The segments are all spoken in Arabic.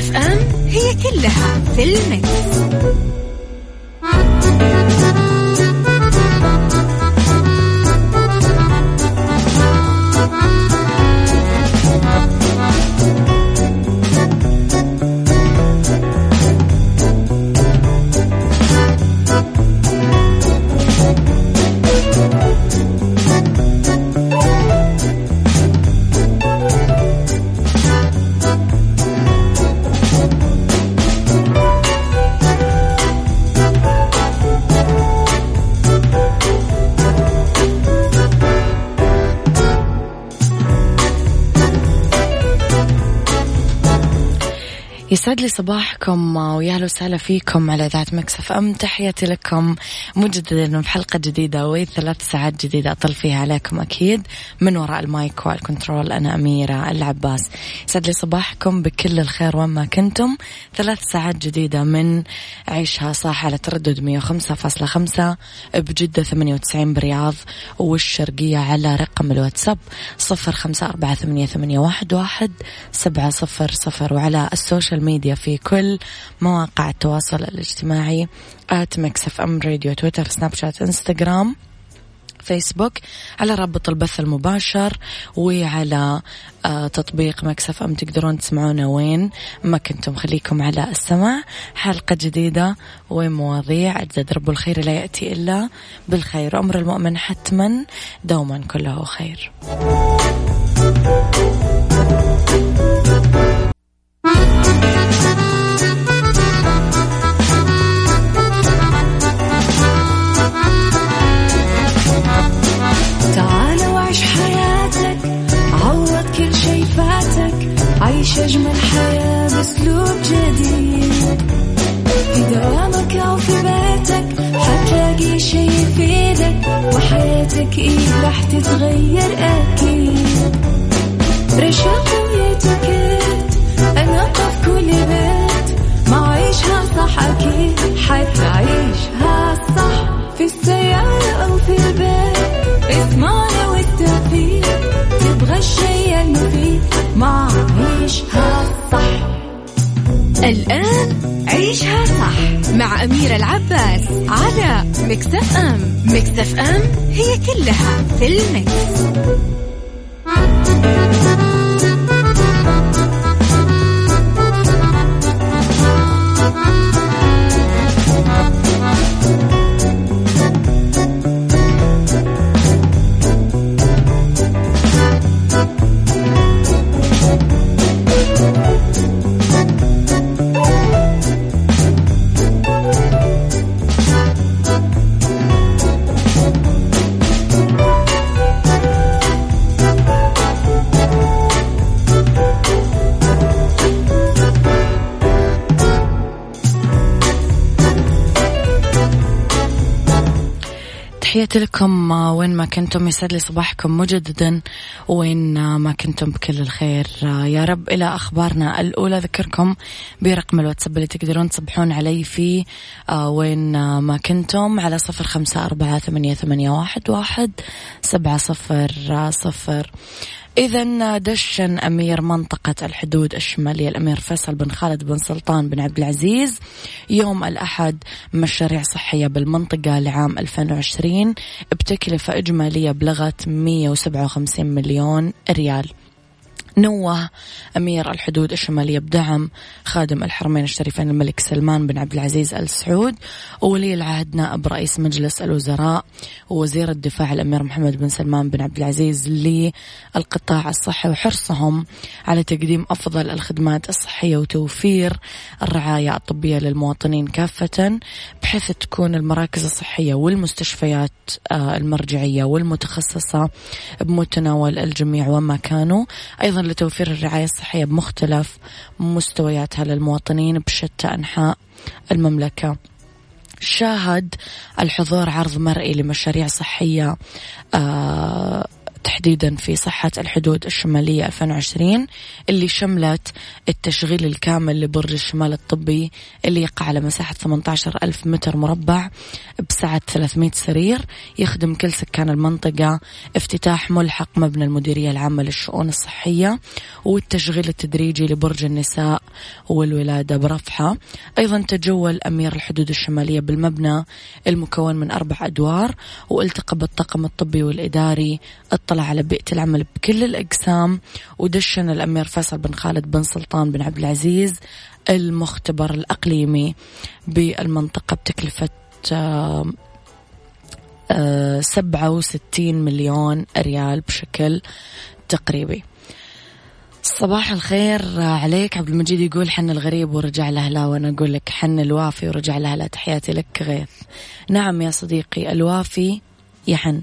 مكتف أم هي كلها في المكس. يسعد لي صباحكم ويا أهلا وسهلا فيكم على إذاعة Mix FM. تحياتي لكم مجددا بحلقه جديدة وثلاث ساعات جديدة أطل فيها عليكم أكيد من وراء ال mic وال control. أنا أميرة العباس. يسعد لي صباحكم بكل الخير وين ما كنتم. ثلاث ساعات جديدة من عيشها صح على تردد 105.5 بجدة 98 برياض. والشرقية على رقم الواتساب 0548811700 وعلى ال social ال social media في كل مواقع التواصل الاجتماعي at Mix FM Radio تويتر سناب شات إنستغرام فيسبوك على رابط البث المباشر وعلى آه تطبيق Mix FM. تقدرون تسمعونا وين ما كنتم. خليكم على السماع. حلقة جديدة ومواضيع. أردد رب الخير لا يأتي إلا بالخير. أمر المؤمن حتما دوما كله خير. مكتف أم هي كلها في المكس. تحياتي لكم. آه، وين ما كنتم يسعد لي صباحكم مجددا. وين آه، ما كنتم بكل الخير. آه، يا رب إلى أخبارنا الأولى. ذكركم برقم الواتساب اللي تقدرون تصبحون علي فيه وين ما كنتم. على صفر خمسة أربعة ثمانية, واحد, واحد سبعة صفر صفر. إذا دشن أمير منطقة الحدود الشمالية الأمير فيصل بن خالد بن سلطان بن عبد العزيز يوم الأحد مشاريع صحية بالمنطقة لعام 2020 بتكلفة إجمالية بلغت 157 مليون ريال. نوه أمير الحدود الشمالية بدعم خادم الحرمين الشريفين الملك سلمان بن عبد العزيز آل سعود وولي العهد نائب رئيس مجلس الوزراء ووزير الدفاع الأمير محمد بن سلمان بن عبد العزيز للقطاع الصحي وحرصهم على تقديم أفضل الخدمات الصحية وتوفير الرعاية الطبية للمواطنين كافة بحيث تكون المراكز الصحية والمستشفيات آه، المرجعية والمتخصصة بمتناول الجميع وما كانوا. أيضا لتوفير الرعاية الصحية بمختلف مستوياتها للمواطنين بشتى أنحاء المملكة. شاهد الحضور عرض مرئي لمشاريع صحية آه تحديدا في صحة الحدود الشمالية 2020 اللي شملت التشغيل الكامل لبرج الشمال الطبي اللي يقع على مساحة 18 ألف متر مربع بسعة 300 سرير. يخدم كل سكان المنطقة افتتاح ملحق مبنى المديرية العامة للشؤون الصحية والتشغيل التدريجي لبرج النساء والولادة برفحة. أيضا تجول أمير الحدود الشمالية بالمبنى المكون من أربع أدوار والتقى بالطاقم الطبي والإداري اطلع على بيئة العمل بكل الأقسام ودشن الأمير فيصل بن خالد بن سلطان بن عبد العزيز المختبر الأقليمي بالمنطقة بتكلفة آه، سبعة وستين مليون ريال بشكل تقريبي. صباح الخير عليك. عبد المجيد يقول حن الغريب ورجع له لا وأنا أقول لك حن الوافي ورجع له لا تحياتي لك غيث. نعم يا صديقي الوافي يحن.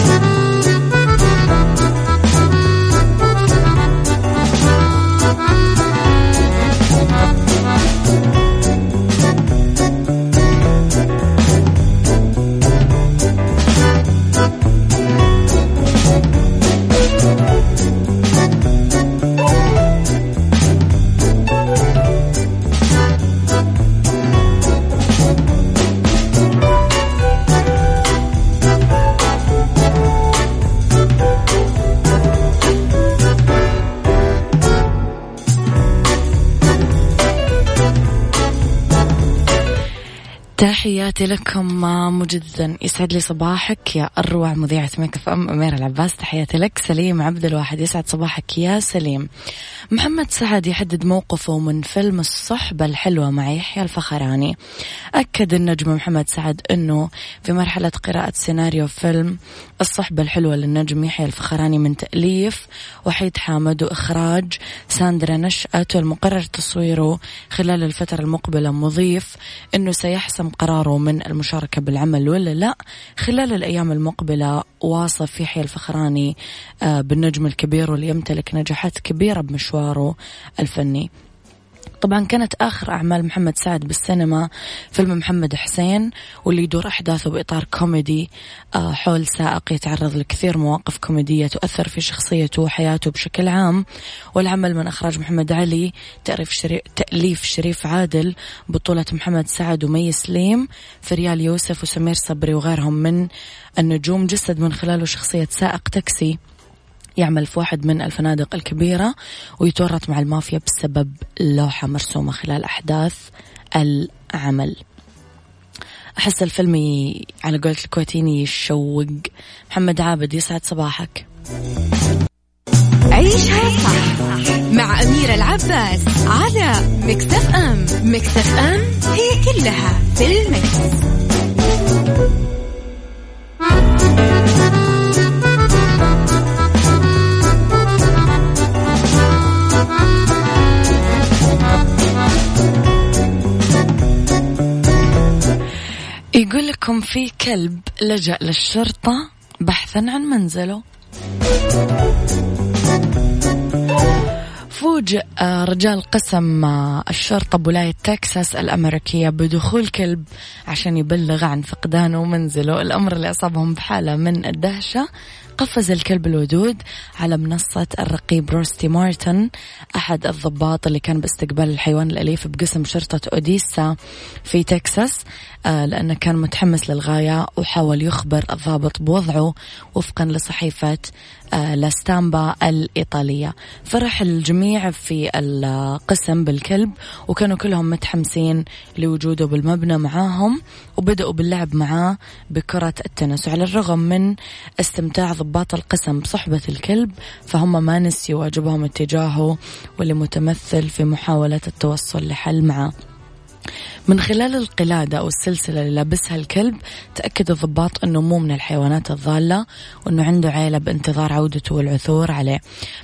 تحياتي لكم مجددا يسعد لي صباحك يا أروع مذيعة Mix FM أميرة العباس. تحياتي لك سليم عبد الواحد يسعد صباحك يا سليم. محمد سعد يحدد موقفه من فيلم الصحبة الحلوة مع يحيى الفخراني. أكد النجم محمد سعد إنه في مرحلة قراءة سيناريو فيلم الصحبة الحلوة للنجم يحيى الفخراني من تأليف وحيد حامد وإخراج ساندرا نشأت والمقرر تصويره خلال الفترة المقبلة مضيف إنه سيحسم قراره من المشاركة بالعمل ولا لا. خلال الأيام المقبلة واصف يحيى الفخراني آه، بالنجم الكبير واللي يمتلك نجاحات كبيرة بمشواره الفني. طبعا كانت آخر أعمال محمد سعد بالسينما فيلم محمد حسين واللي يدور أحداثه بإطار كوميدي. آه، حول سائق يتعرض لكثير مواقف كوميدية تؤثر في شخصيته وحياته بشكل عام. والعمل من إخراج محمد علي تأليف شريف, تأليف شريف عادل بطولة محمد سعد ومي سليم فريال يوسف وسمير صبري وغيرهم من النجوم. جسد من خلاله شخصية سائق تاكسي. يعمل في واحد من الفنادق الكبيرة ويتورط مع المافيا بسبب لوحة مرسومة خلال أحداث العمل. أحس الفيلم على قولة الكويتيين يشوق. محمد عابد يسعد صباحك. عيشها صح مع أميرة العباس على مكتف أم. مكتف أم هي كلها في المكس. لكم في كلب لجأ للشرطة بحثا عن منزله. فوجئ رجال قسم الشرطة بولاية تكساس الأمريكية بدخول كلب عشان يبلغ عن فقدانه ومنزله. الأمر اللي أصابهم بحالة من الدهشة. قفز الكلب الودود على منصة الرقيب روستي مارتن أحد الضباط اللي كان باستقبال الحيوان الأليف بقسم شرطة أوديسا في تكساس آه، لأنه كان متحمس للغاية وحاول يخبر الضابط بوضعه وفقا لصحيفة آه، لاستامبا الإيطالية. فرح الجميع في القسم بالكلب وكانوا كلهم متحمسين لوجوده بالمبنى معاهم وبدأوا باللعب معاه بكرة التنس. وعلى الرغم من استمتاع ضباط القسم بصحبة الكلب فهم ما نسيوا واجبهم اتجاهه واللي متمثل في محاولة التوصل لحل معه. من خلال القلادة أو السلسلة اللي لابسها الكلب تأكد الضباط أنه مو من الحيوانات الضالة وأنه عنده عيلة بانتظار عودته والعثور عليه.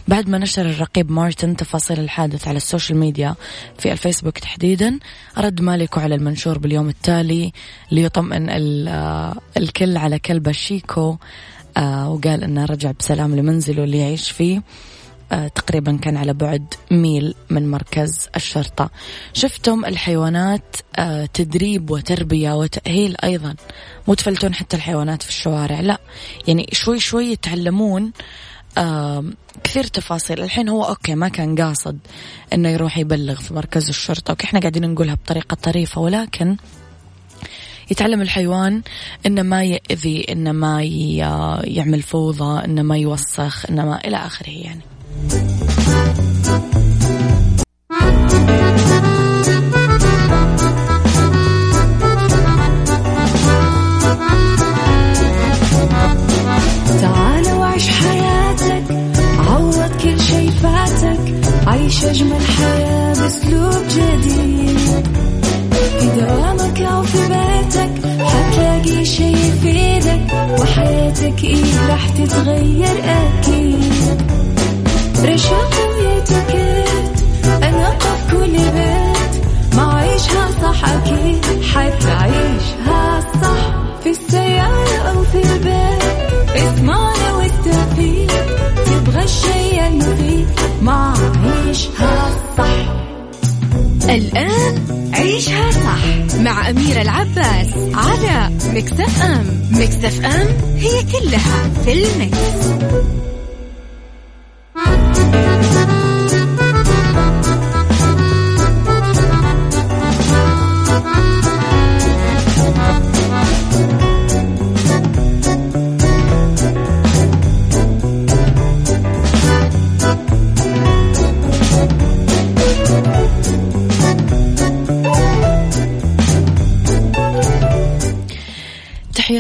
بعد ما نشر الرقيب مارتن تفاصيل الحادث على ال social media في الفيسبوك تحديدا رد مالكو على المنشور باليوم التالي ليطمئن الكل على كلبه شيكو آه، وقال إنه رجع بسلام لمنزله اللي يعيش فيه. آه، تقريبا كان على بعد ميل من مركز الشرطة. شفتم الحيوانات آه، تدريب وتربية وتأهيل أيضا. مو تفلتون حتى الحيوانات في الشوارع لا. يعني شوي شوي يتعلمون كثير تفاصيل. الحين هو okay ما كان قاصد أنه يروح يبلغ في مركز الشرطة. okay إحنا قاعدين نقولها بطريقة طريفة ولكن يتعلم الحيوان إنه ما يأذي إنه ما يعمل فوضى إنه ما يوسخ إنه ما إلى آخره يعني. حياتك إيه راح تتغير أكيد. رشاق ويتكت أنا قف كل بيت. ما عيشها صح أكيد حتعيشها صح. في السيارة أو في البيت. اسمعنا والتوفيق. تبغى الشيء المفيد. ما عيشها صح. الآن عيشها صح. مع أميرة العباس على مكتف أم. مكتف أم هي كلها في المكس.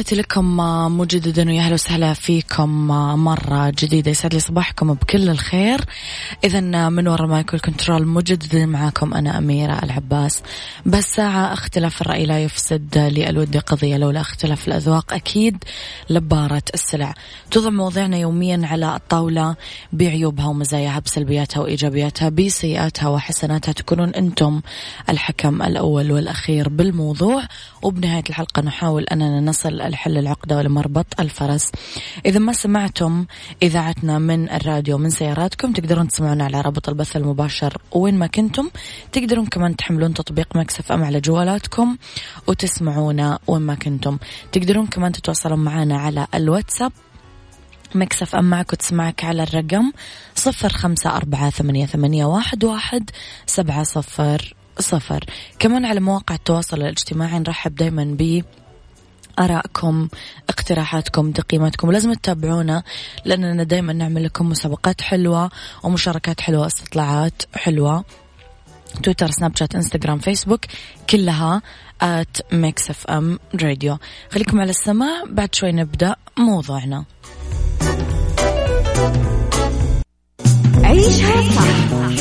تحياتي لكم مجددا ويا أهلا وسهلا فيكم مرة جديدة. يسعد لي صباحكم بكل الخير. إذا من وراء مايكل كنترول مجددا معاكم أنا أميرة العباس. بس ساعة اختلاف الرأي لا يفسد لي الود قضية لولا اختلاف الأذواق أكيد لبارة السلع. توضع مواضيعنا يوميا على الطاولة بعيوبها ومزاياها بسلبياتها وإيجابياتها بسيئاتها وحسناتها. تكونون أنتم الحكم الأول والأخير بالموضوع. وبنهاية الحلقة نحاول أننا نصل لحل العقدة ولمربط الفرس. إذا ما سمعتم إذاعتنا من الراديو من سياراتكم تقدرون تسمعونا على رابط البث المباشر وين ما كنتم. تقدرون كمان تحملون تطبيق Mix FM على جوالاتكم وتسمعونا وين ما كنتم. تقدرون كمان تتواصلون معنا على الواتساب Mix FM معك وتسمعك على الرقم صفر خمسة أربعة ثمانية, ثمانية واحد, واحد سبعة صفر صفر. كمان على مواقع التواصل الاجتماعي نرحب دايما ب آرائكم اقتراحاتكم تقييماتكم. لازم تتابعونا لأننا دائما نعمل لكم مسابقات حلوة ومشاركات حلوة استطلاعات حلوة. تويتر سناب شات إنستغرام فيسبوك كلها at Mix FM Radio. خليكم على السماع بعد شوي نبدأ موضوعنا. عيشها صح.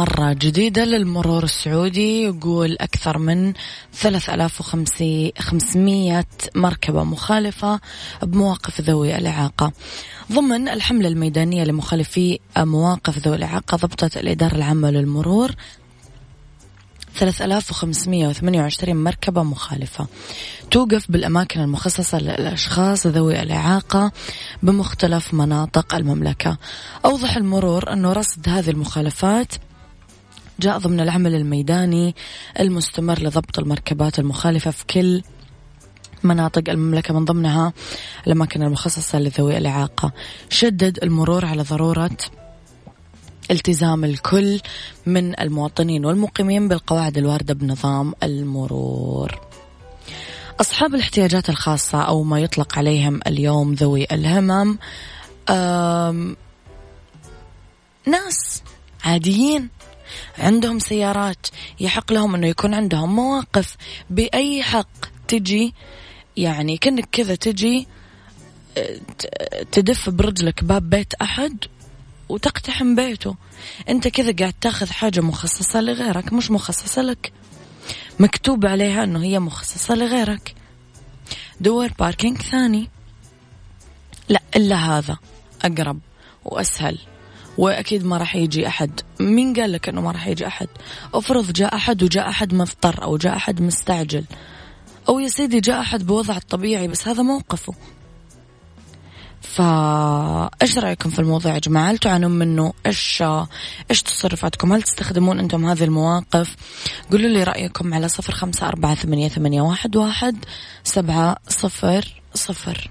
مرة جديدة للمرور السعودي يقول أكثر من 3500 مركبة مخالفة بمواقف ذوي الإعاقة. ضمن الحملة الميدانية لمخالفي مواقف ذوي الإعاقة ضبطت الإدارة العامة للمرور 3528 مركبة مخالفة. توقف بالأماكن المخصصة للأشخاص ذوي الإعاقة بمختلف مناطق المملكة. أوضح المرور أنه رصد هذه المخالفات جاء ضمن العمل الميداني المستمر لضبط المركبات المخالفة في كل مناطق المملكة من ضمنها الأماكن المخصصة لذوي الإعاقة. شدد المرور على ضرورة التزام الكل من المواطنين والمقيمين بالقواعد الواردة بنظام المرور. أصحاب الاحتياجات الخاصة أو ما يطلق عليهم اليوم ذوي الهمم ناس عاديين عندهم سيارات يحق لهم أنه يكون عندهم مواقف. بأي حق تجي يعني كأنك كذا تجي أه، تدف برجلك باب بيت أحد وتقتحم بيته. أنت كذا قاعد تاخذ حاجة مخصصة لغيرك مش مخصصة لك. مكتوب عليها إنه هي مخصصة لغيرك. دور باركينج ثاني. لا إلا هذا أقرب وأسهل. وأكيد ما راح يجي أحد مين قال لك إنه ما راح يجي أحد افرض جاء أحد وجاء أحد مضطر أو جاء أحد مستعجل أو يا سيدي جاء أحد بوضع الطبيعي بس هذا موقفه فإيش رأيكم في الموضوع يا جماعة؟ هل تعانون منه؟ إيش إيش تصرفاتكم؟ هل تستخدمون أنتم هذه المواقف؟ قولوا لي رأيكم على صفر خمسة أربعة ثمانية, ثمانية واحد, واحد سبعة صفر صفر.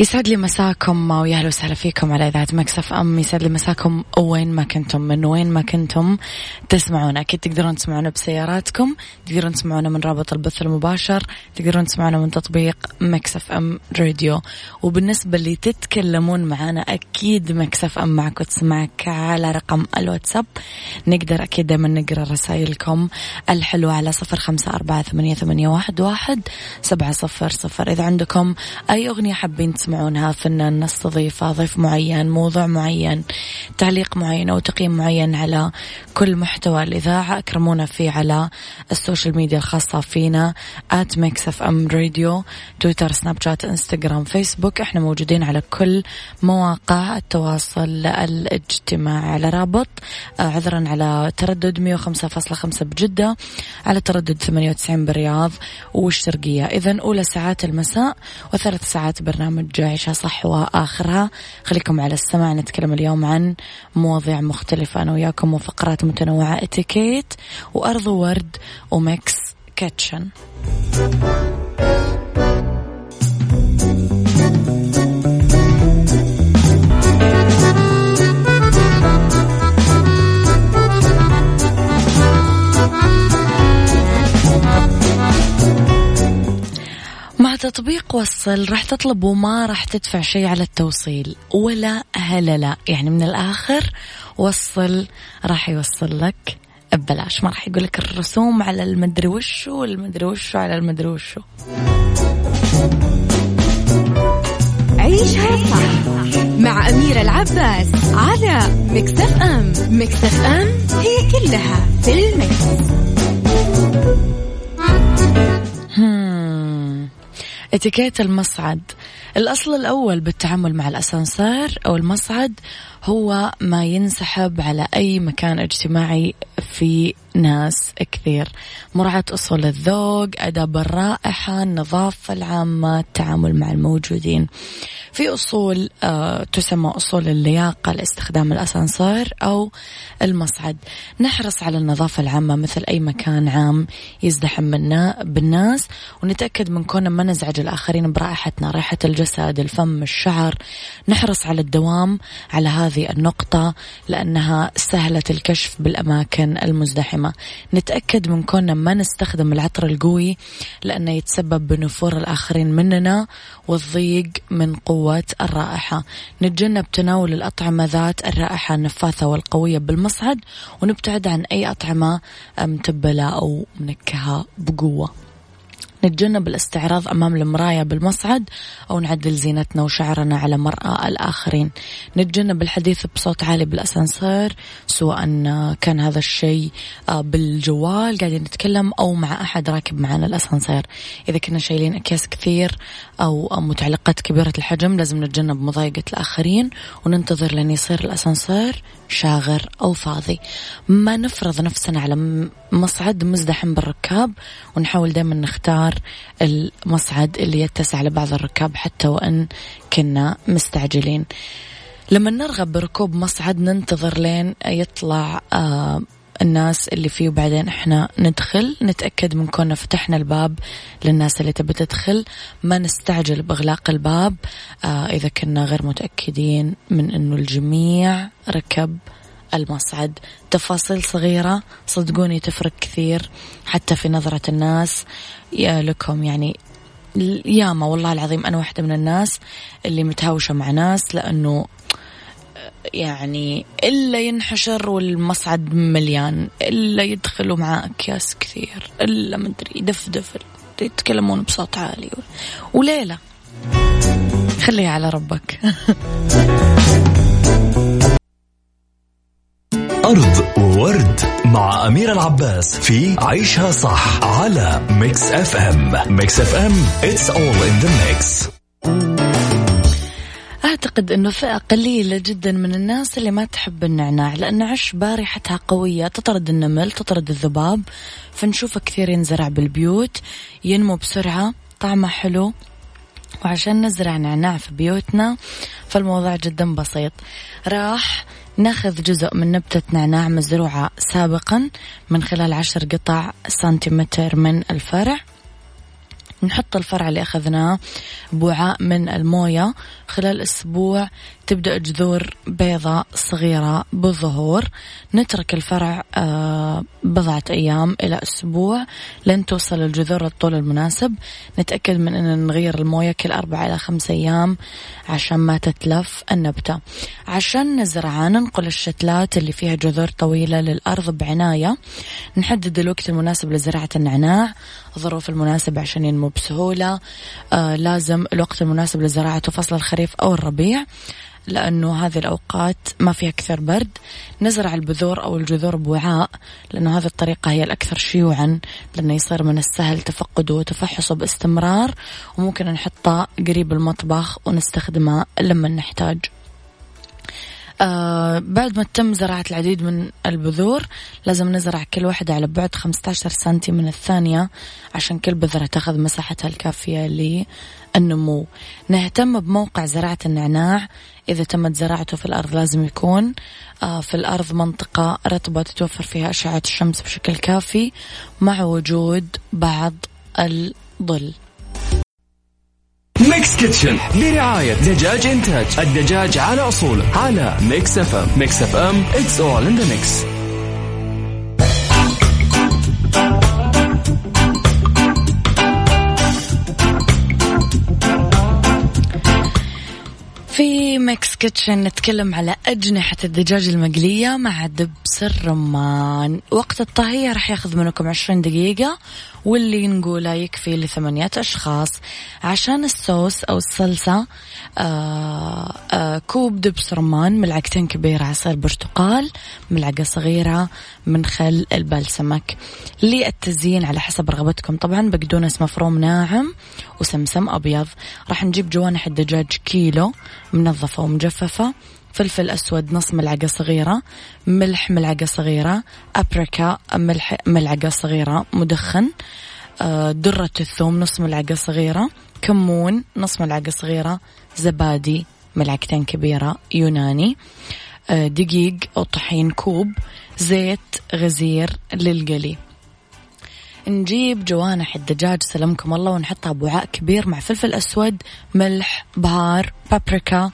يسعد لي مساكم ويا أهلا وسهلا فيكم على إذاعة Mix FM. يسعد لي مساكم وين ما كنتم من وين ما كنتم تسمعونا أكيد تقدرون تسمعونا بسياراتكم تقدرون تسمعونا من رابط البث المباشر تقدرون تسمعونا من تطبيق Mix FM Radio. وبالنسبة اللي تتكلمون معنا أكيد Mix FM معك وتسمعك على رقم الواتساب. نقدر أكيد دائما نقرأ رسائلكم. الحلوه على صفر خمسة أربعة ثمانية, ثمانية واحد, واحد سبعة صفر صفر. إذا عندكم أي أغنية حابين تسمعونها فنان نستضيفه ضيف معين موضوع معين تعليق معين أو تقييم معين على كل محتوى الإذاعة. أكرمونا فيه على ال social media الخاصة فينا at Mix FM Radio تويتر سناب شات إنستغرام فيسبوك. إحنا موجودين على كل مواقع التواصل الاجتماعي. على رابط آه، عذرا على تردد 105.5 بجدة على تردد 98 بالرياض. والشرقية إذا أولى ساعات المساء وثلاث ساعات برنامج عيشها صح وآخرها. خليكم على السماع نتكلم اليوم عن مواضيع مختلفة. أنا وياكم وفقرات متنوعة إتيكيت وأخذ ورد و Mix Kitchen. تطبيق وصل راح تطلب وما راح تدفع شيء على التوصيل ولا هلا لا. يعني من الآخر وصل راح يوصل لك ببلاش. ما راح يقول لك الرسوم على المدري وشو والمدري وشو على المدري وشو. عيشها صح مع أميرة العباس على مكتف أم. مكتف أم هي كلها في المكس. اتيكيت المصعد. الأصل الأول بالتعامل مع الأسانسير أو المصعد هو ما ينسحب على أي مكان اجتماعي في ناس كثير. مراعاة أصول الذوق أداب الرائحة النظافة العامة التعامل مع الموجودين. في أصول آه تسمى أصول اللياقة لاستخدام الأسانسير أو المصعد. نحرص على النظافة العامة مثل أي مكان عام يزدحم بالناس ونتأكد من كون ما نزعج الآخرين برائحتنا رائحة الجسد الفم الشعر. نحرص على الدوام على هذه النقطة لأنها سهلة الكشف بالأماكن المزدحمة. نتأكد من كوننا ما نستخدم العطر القوي لأنه يتسبب بنفور الآخرين مننا والضيق من قوة الرائحة. نتجنب تناول الأطعمة ذات الرائحة النفاثة والقوية بالمصعد ونبتعد عن أي أطعمة متبلة أو منكهة بقوة. نتجنب الاستعراض أمام المراية بالمصعد أو نعدل زينتنا وشعرنا على مرأى الآخرين. نتجنب الحديث بصوت عالي بالأسانسير سواء كان هذا الشيء آه، بالجوال قاعدين نتكلم أو مع أحد راكب معنا الأسانسير. إذا كنا شايلين أكياس كثير أو متعلقات كبيرة الحجم لازم نتجنب مضايقة الآخرين وننتظر لين يصير الأسانسير. شاغر أو فاضي. ما نفرض نفسنا على مصعد مزدحم بالركاب ونحاول دائما نختار المصعد اللي يتسع لبعض الركاب حتى وإن كنا مستعجلين. لما نرغب بركوب مصعد ننتظر لين يطلع آه الناس اللي فيه وبعدين إحنا ندخل نتأكد من كوننا فتحنا الباب للناس اللي تبي تدخل. ما نستعجل بإغلاق الباب. آه إذا كنا غير متأكدين من أنه الجميع ركب المصعد. تفاصيل صغيرة صدقوني تفرق كثير حتى في نظرة الناس. يا لكم يعني ياما والله العظيم أنا واحدة من الناس اللي متهاوشة مع ناس لأنه يعني إلا ينحشر والمصعد مليان إلا يدخلوا معاه أكياس كثير إلا مدري يدفدف يتكلمون بصوت عالي. وليلة خليها على ربك. أرض وورد مع أمير العباس في عيشها صح على Mix FM Mix FM it's all in the mix. أعتقد أنه فئة قليلة جدا من الناس اللي ما تحب النعناع لأن عشبة ريحتها قوية تطرد النمل تطرد الذباب فنشوفه كثير ينزرع بالبيوت ينمو بسرعة طعمه حلو. وعشان نزرع نعناع في بيوتنا فالموضوع جدا بسيط. راح ناخذ جزء من نبتة نعناع مزروعة سابقا من خلال عشر قطع سنتيمتر من الفرع. نحط الفرع اللي أخذناه بوعاء من الموية. خلال أسبوع تبدأ جذور بيضاء صغيرة بالظهور. نترك الفرع آه، بضعة أيام إلى أسبوع لين توصل الجذور للطول المناسب. نتأكد من أن نغير الموية كل أربعة إلى خمسة أيام عشان ما تتلف النبتة. عشان نزرعها ننقل الشتلات اللي فيها جذور طويلة للأرض بعناية. نحدد الوقت المناسب لزراعة النعناع الظروف المناسبة عشان ينمو بسهولة آه لازم الوقت المناسب لزراعته فصل الخريف أو الربيع لأنه هذه الأوقات ما فيها كثير برد. نزرع البذور أو الجذور بوعاء لأنه هذه الطريقة هي الأكثر شيوعا لأنه يصير من السهل تفقده وتفحصه باستمرار وممكن نحطه قريب المطبخ ونستخدمه لما نحتاج. آه بعد ما تم زراعة العديد من البذور لازم نزرع كل واحدة على بعد 15 سنتي من الثانية عشان كل بذرة تاخذ مساحتها الكافية للنمو. نهتم بموقع زراعة النعناع. إذا تمت زراعته في الأرض لازم يكون آه في الأرض منطقة رطبة تتوفر فيها أشعة الشمس بشكل كافي مع وجود بعض الظل. Mix Kitchen برعاية دجاج إنتاج الدجاج على أصوله على Mix FM Mix FM it's all in the mix. في Mix Kitchen نتكلم على أجنحة الدجاج المقلية مع دبس الرمان. وقت الطهي راح ياخذ منكم عشرين دقيقة واللي نقوله يكفي لثمانية أشخاص. عشان الصوص أو الصلصة آآ آه، آآ آه، كوب دبس رمان ملعقتين كبيرة عصير برتقال ملعقة صغيرة من خل البلسمك للتزيين على حسب رغبتكم. طبعا بقدونس مفروم ناعم وسمسم أبيض. راح نجيب جوانح الدجاج كيلو منظفة ومجففة. فلفل أسود نص ملعقة صغيرة. ملح ملعقة صغيرة. أبريكا ملح ملعقة صغيرة. مدخن. آه، درة الثوم نص ملعقة صغيرة. كمون نص ملعقة صغيرة. زبادي ملعقتين كبيرة. يوناني. آه، دقيق أو طحين كوب. زيت غزير للقلي. نجيب جوانح الدجاج سلمكم الله ونحطها بوعاء كبير مع فلفل أسود ملح بهار بابريكا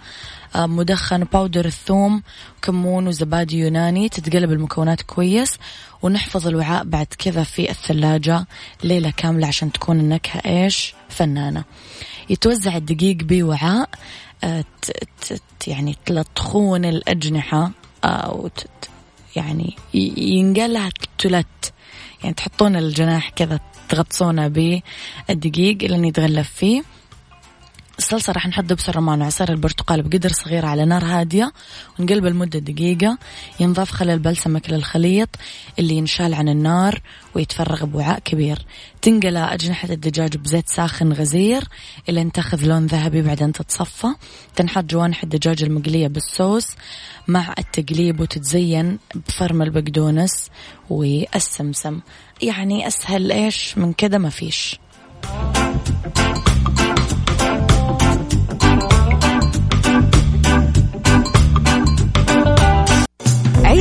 آه، مدخن باودر الثوم كمون وزبادي يوناني. تتقلب المكونات كويس ونحفظ الوعاء بعد كذا في الثلاجة ليلة كاملة عشان تكون النكهة إيش؟ فنانة. يتوزع الدقيق بوعاء آه، يعني تلطخون الأجنحة أو يعني ينقلها تلت. يعني تحطون الجناح كذا تغطسونه بالدقيق لين يتغلف فيه. الصلصة راح نحط دبس الرمان وعصير البرتقال بقدر صغير على نار هادية ونقلبه لمدة دقيقة. ينضاف خل البلسمك للخليط اللي ينشال عن النار ويتفرغ بوعاء كبير. تنقلى أجنحة الدجاج بزيت ساخن غزير إلى تاخذ لون ذهبي بعدين تتصفى. تنحط جوانح الدجاج المقلية بالصوص مع التقليب وتتزين بفرم البقدونس والسمسم. يعني أسهل إيش؟ من كذا ما فيش.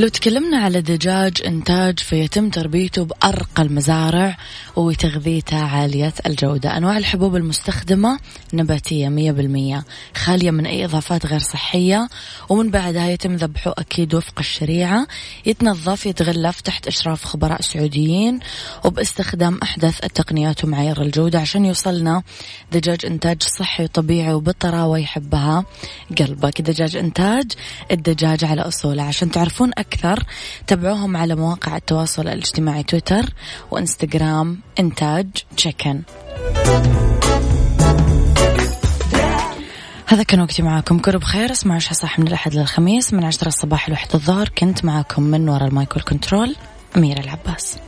لو تكلمنا على دجاج إنتاج فيتم تربيته بأرقى المزارع وتغذيته عالية الجودة. أنواع الحبوب المستخدمة نباتية مية بالمية خالية من أي إضافات غير صحية ومن بعدها يتم ذبحه أكيد وفق الشريعة. يتنظف يتغلف تحت إشراف خبراء سعوديين وباستخدام أحدث التقنيات ومعايير الجودة عشان يوصلنا دجاج إنتاج صحي وطبيعي وبطراوة يحبها قلبك. دجاج إنتاج الدجاج على أصوله. عشان تعرفون أكثر أكثر تابعوهم على مواقع التواصل الاجتماعي تويتر وإنستغرام إنتاج تشيكن. هذا كان وقتي معاكم. كل بخير. اسمعوا إيش صح من الأحد للخميس من عشرة الصباح لوحدة الظهر. كنت معاكم من وراء المايكل كنترول أميرة العباس.